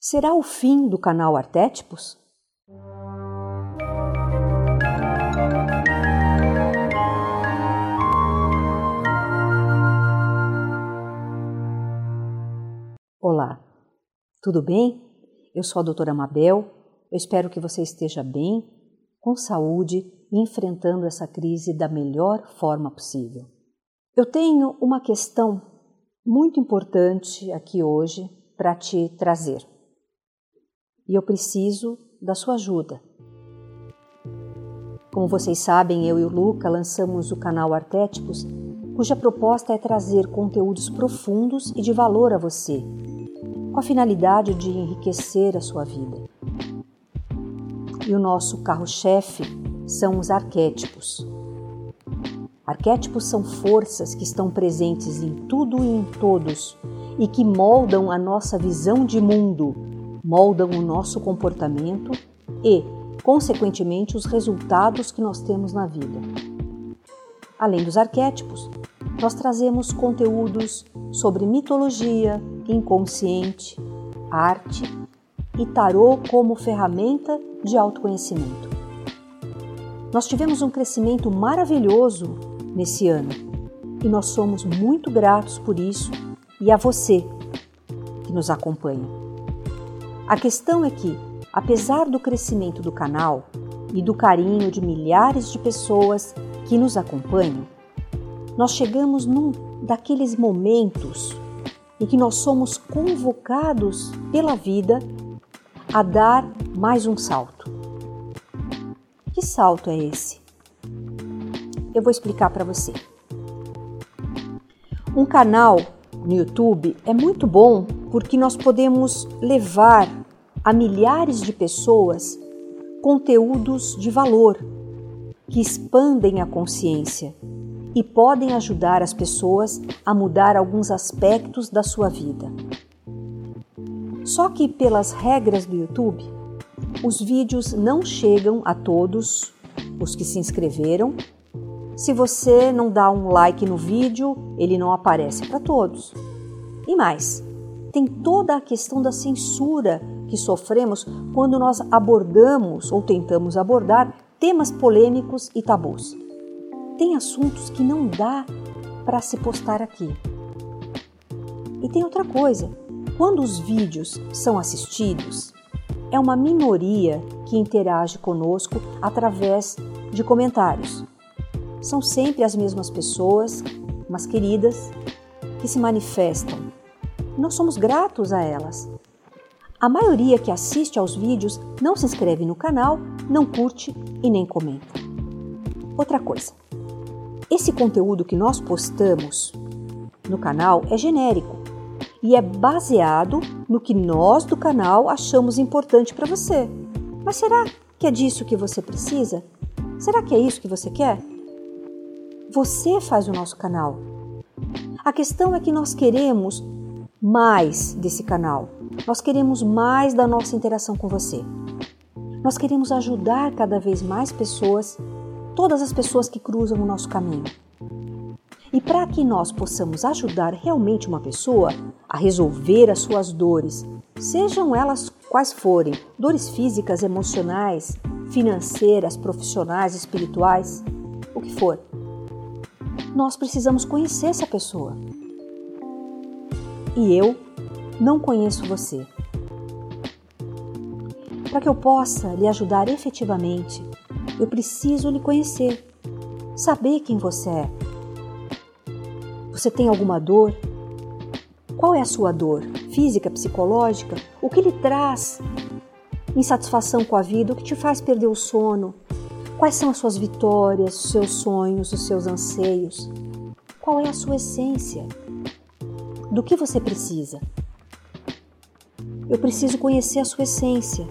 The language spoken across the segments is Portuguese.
Será o fim do canal Artétipos? Olá, tudo bem? Eu sou a doutora Mabel, eu espero que você esteja bem, com saúde e enfrentando essa crise da melhor forma possível. Eu tenho uma questão muito importante aqui hoje para te trazer e eu preciso da sua ajuda. Como vocês sabem, eu e o Luca lançamos o canal Artétipos, cuja proposta é trazer conteúdos profundos e de valor a você, com a finalidade de enriquecer a sua vida. E o nosso carro-chefe são os arquétipos. Arquétipos são forças que estão presentes em tudo e em todos e que moldam a nossa visão de mundo, moldam o nosso comportamento e, consequentemente, os resultados que nós temos na vida. Além dos arquétipos, nós trazemos conteúdos sobre mitologia, inconsciente, arte e tarô como ferramenta de autoconhecimento. Nós tivemos um crescimento maravilhoso nesse ano e nós somos muito gratos por isso e a você que nos acompanha. A questão é que, apesar do crescimento do canal e do carinho de milhares de pessoas que nos acompanham, nós chegamos num daqueles momentos em que nós somos convocados pela vida a dar mais um salto. Que salto é esse? Eu vou explicar para você. Um canal no YouTube é muito bom porque nós podemos levar a milhares de pessoas conteúdos de valor que expandem a consciência e podem ajudar as pessoas a mudar alguns aspectos da sua vida. Só que, pelas regras do YouTube, os vídeos não chegam a todos os que se inscreveram. Se você não dá um like no vídeo, ele não aparece para todos. E mais, tem toda a questão da censura que sofremos quando nós abordamos ou tentamos abordar temas polêmicos e tabus tem assuntos que não dá para se postar aqui. E tem outra coisa: quando os vídeos são assistidos, é uma minoria que interage conosco através de comentários. São sempre as mesmas pessoas, mas queridas, que se manifestam. Nós somos gratos a elas. A maioria que assiste aos vídeos não se inscreve no canal, não curte e nem comenta. Outra coisa, esse conteúdo que nós postamos no canal é genérico e é baseado no que nós do canal achamos importante para você. Mas será que é disso que você precisa? Será que é isso que você quer? Você faz o nosso canal. A questão é que nós queremos mais desse canal. Nós queremos mais da nossa interação com você. Nós queremos ajudar cada vez mais pessoas todas as pessoas que cruzam o nosso caminho. E para que nós possamos ajudar realmente uma pessoa a resolver as suas dores, sejam elas quais forem, dores físicas, emocionais, financeiras, profissionais, espirituais, o que for, nós precisamos conhecer essa pessoa. E eu não conheço você. Para que eu possa lhe ajudar efetivamente eu preciso lhe conhecer, saber quem você é. Você tem alguma dor? Qual é a sua dor? Física, psicológica? O que lhe traz insatisfação com a vida? O que te faz perder o sono? Quais são as suas vitórias, os seus sonhos, os seus anseios? Qual é a sua essência? Do que você precisa? Eu preciso conhecer a sua essência,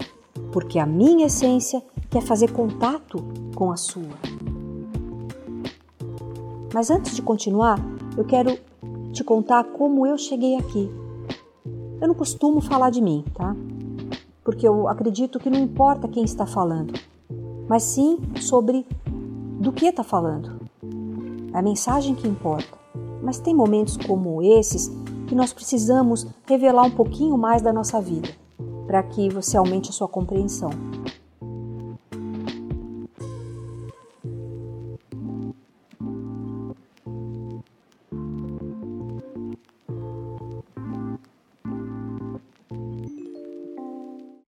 porque a minha essência quer fazer contato com a sua. Mas antes de continuar, eu quero te contar como eu cheguei aqui. Eu não costumo falar de mim, tá? Porque eu acredito que não importa quem está falando, mas sim sobre do que está falando. É a mensagem que importa. Mas tem momentos como esses que nós precisamos revelar um pouquinho mais da nossa vida. para que você aumente a sua compreensão.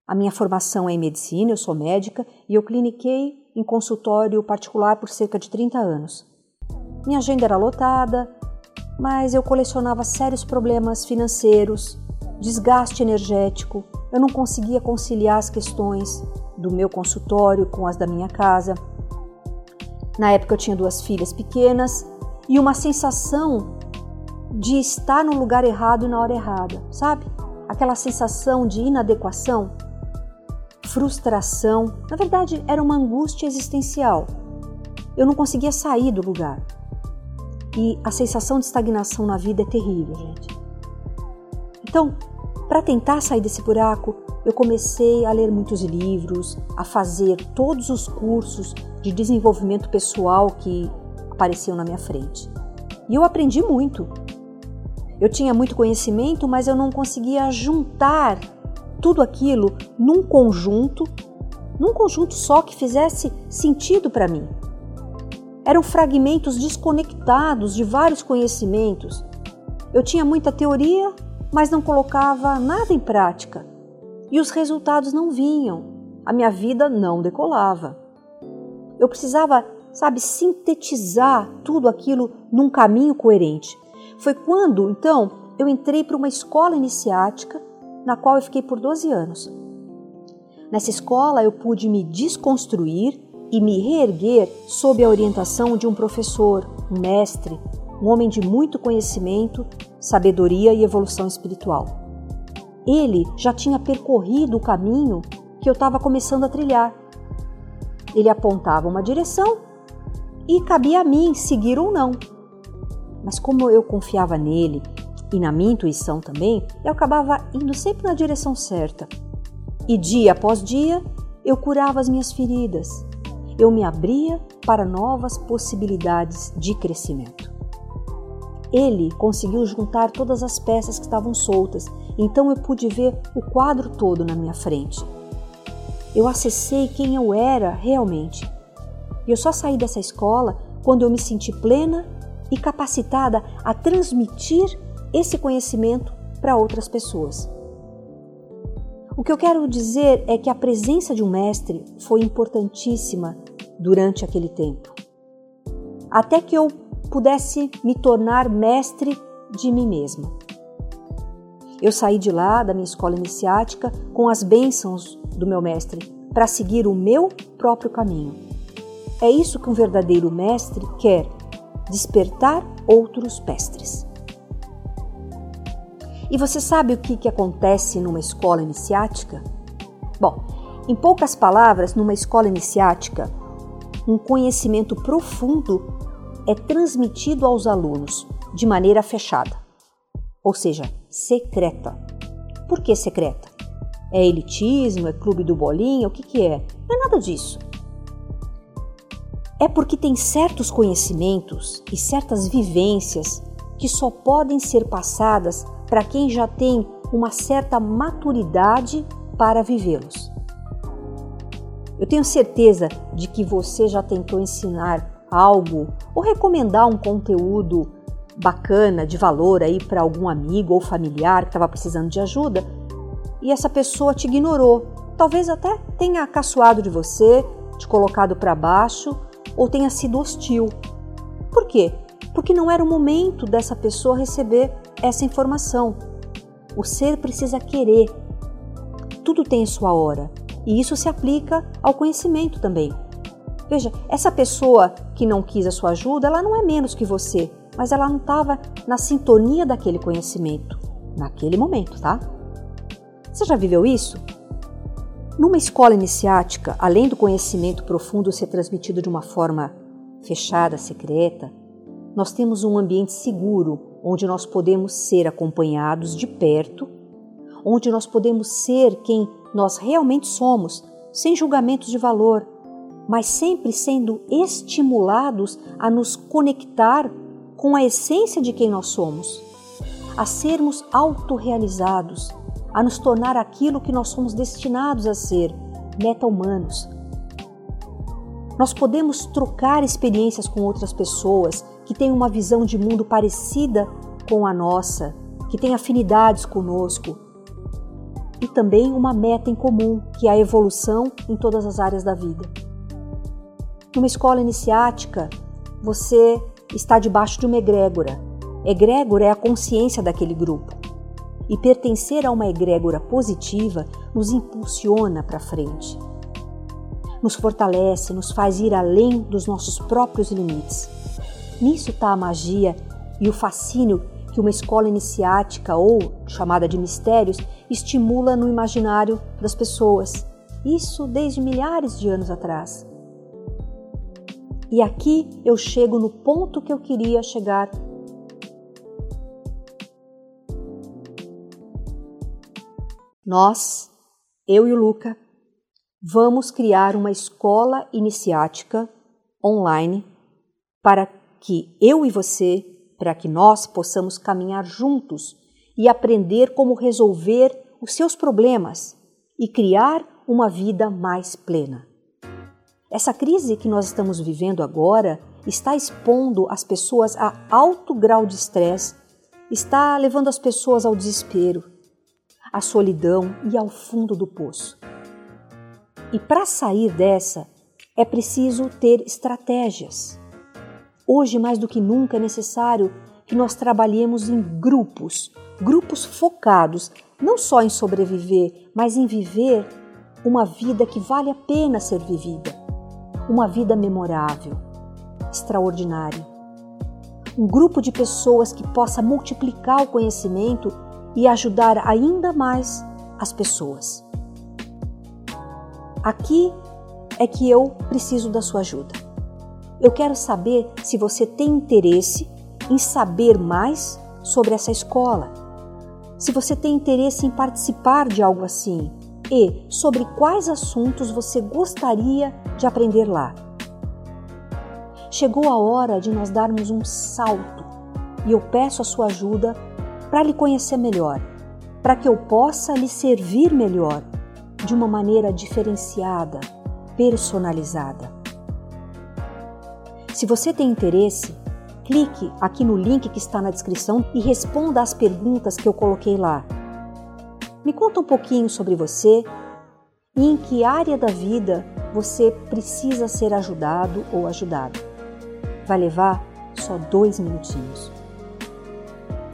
A minha formação é em medicina, eu sou médica e eu cliniquei em consultório particular por cerca de 30 anos. Minha agenda era lotada, mas eu colecionava sérios problemas financeiros, desgaste energético, eu não conseguia conciliar as questões do meu consultório com as da minha casa. Na época eu tinha duas filhas pequenas e uma sensação de estar no lugar errado e na hora errada, sabe? Aquela sensação de inadequação frustração, na verdade era uma angústia existencial. Eu não conseguia sair do lugar. E a sensação de estagnação na vida é terrível, gente. Então, para tentar sair desse buraco, eu comecei a ler muitos livros, a fazer todos os cursos de desenvolvimento pessoal que apareciam na minha frente. E eu aprendi muito. Eu tinha muito conhecimento, mas eu não conseguia juntar tudo aquilo num conjunto, num conjunto só que fizesse sentido para mim. Eram fragmentos desconectados de vários conhecimentos. Eu tinha muita teoria, mas não colocava nada em prática. E os resultados não vinham. A minha vida não decolava. Eu precisava, sabe, sintetizar tudo aquilo num caminho coerente. Foi quando, então, eu entrei para uma escola iniciática na qual eu fiquei por 12 anos. Nessa escola eu pude me desconstruir e me reerguer sob a orientação de um professor, um mestre, um homem de muito conhecimento, sabedoria e evolução espiritual. Ele já tinha percorrido o caminho que eu estava começando a trilhar. Ele apontava uma direção e cabia a mim seguir ou não. Mas como eu confiava nele e na minha intuição também, eu acabava indo sempre na direção certa. E dia após dia, eu curava as minhas feridas. Eu me abria para novas possibilidades de crescimento. Ele conseguiu juntar todas as peças que estavam soltas, então eu pude ver o quadro todo na minha frente. Eu acessei quem eu era realmente. E eu só saí dessa escola quando eu me senti plena e capacitada a transmitir esse conhecimento para outras pessoas. O que eu quero dizer é que a presença de um mestre foi importantíssima durante aquele tempo, até que eu pudesse me tornar mestre de mim mesma. Eu saí de lá, da minha escola iniciática, com as bênçãos do meu mestre, para seguir o meu próprio caminho. É isso que um verdadeiro mestre quer: despertar outros mestres. E você sabe o que, que acontece numa escola iniciática? Bom, em poucas palavras, numa escola iniciática, um conhecimento profundo é transmitido aos alunos de maneira fechada, ou seja, secreta. Por que secreta? É elitismo? É clube do bolinha? O que, que é? Não é nada disso. É porque tem certos conhecimentos e certas vivências que só podem ser passadas para quem já tem uma certa maturidade para vivê-los. Eu tenho certeza de que você já tentou ensinar algo ou recomendar um conteúdo bacana, de valor aí para algum amigo ou familiar que estava precisando de ajuda e essa pessoa te ignorou. Talvez até tenha caçoado de você, te colocado para baixo ou tenha sido hostil. Por quê? Porque não era o momento dessa pessoa receber essa informação. O ser precisa querer. Tudo tem sua hora e isso se aplica ao conhecimento também. Veja, essa pessoa que não quis a sua ajuda, ela não é menos que você, mas ela não estava na sintonia daquele conhecimento naquele momento, tá? Você já viveu isso? Numa escola iniciática, além do conhecimento profundo ser transmitido de uma forma fechada, secreta, nós temos um ambiente seguro onde nós podemos ser acompanhados de perto, onde nós podemos ser quem nós realmente somos, sem julgamentos de valor, mas sempre sendo estimulados a nos conectar com a essência de quem nós somos, a sermos autorrealizados, a nos tornar aquilo que nós somos destinados a ser, meta-humanos. Nós podemos trocar experiências com outras pessoas que têm uma visão de mundo parecida com a nossa, que têm afinidades conosco. E também uma meta em comum, que é a evolução em todas as áreas da vida. Numa escola iniciática, você está debaixo de uma egrégora. Egrégora é a consciência daquele grupo. E pertencer a uma egrégora positiva nos impulsiona para frente. Nos fortalece, nos faz ir além dos nossos próprios limites. Nisso está a magia e o fascínio que uma escola iniciática ou chamada de mistérios estimula no imaginário das pessoas. Isso desde milhares de anos atrás. E aqui eu chego no ponto que eu queria chegar. Nós, eu e o Luca, vamos criar uma escola iniciática online para que eu e você, para que nós possamos caminhar juntos e aprender como resolver os seus problemas e criar uma vida mais plena. Essa crise que nós estamos vivendo agora está expondo as pessoas a alto grau de estresse, está levando as pessoas ao desespero, à solidão e ao fundo do poço. E para sair dessa, é preciso ter estratégias. Hoje, mais do que nunca, é necessário que nós trabalhemos em grupos, grupos focados não só em sobreviver, mas em viver uma vida que vale a pena ser vivida uma vida memorável, extraordinária. Um grupo de pessoas que possa multiplicar o conhecimento e ajudar ainda mais as pessoas. Aqui é que eu preciso da sua ajuda. Eu quero saber se você tem interesse em saber mais sobre essa escola, se você tem interesse em participar de algo assim. E sobre quais assuntos você gostaria de aprender lá. Chegou a hora de nós darmos um salto. E eu peço a sua ajuda para lhe conhecer melhor, para que eu possa lhe servir melhor, de uma maneira diferenciada, personalizada. Se você tem interesse, clique aqui no link que está na descrição e responda às perguntas que eu coloquei lá. Me conta um pouquinho sobre você e em que área da vida você precisa ser ajudado ou ajudada. Vai levar só dois minutinhos.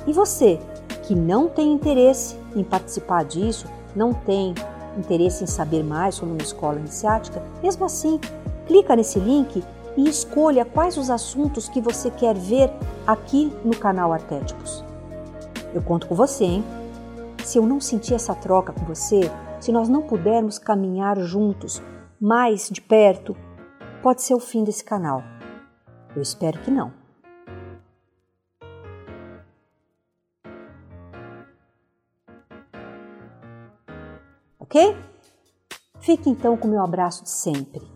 E você que não tem interesse em participar disso, não tem interesse em saber mais sobre uma escola iniciática, mesmo assim, clica nesse link e escolha quais os assuntos que você quer ver aqui no canal Arquétipos. Eu conto com você, hein? Se eu não sentir essa troca com você, se nós não pudermos caminhar juntos mais de perto, pode ser o fim desse canal. Eu espero que não. Ok? Fique então com o meu abraço de sempre.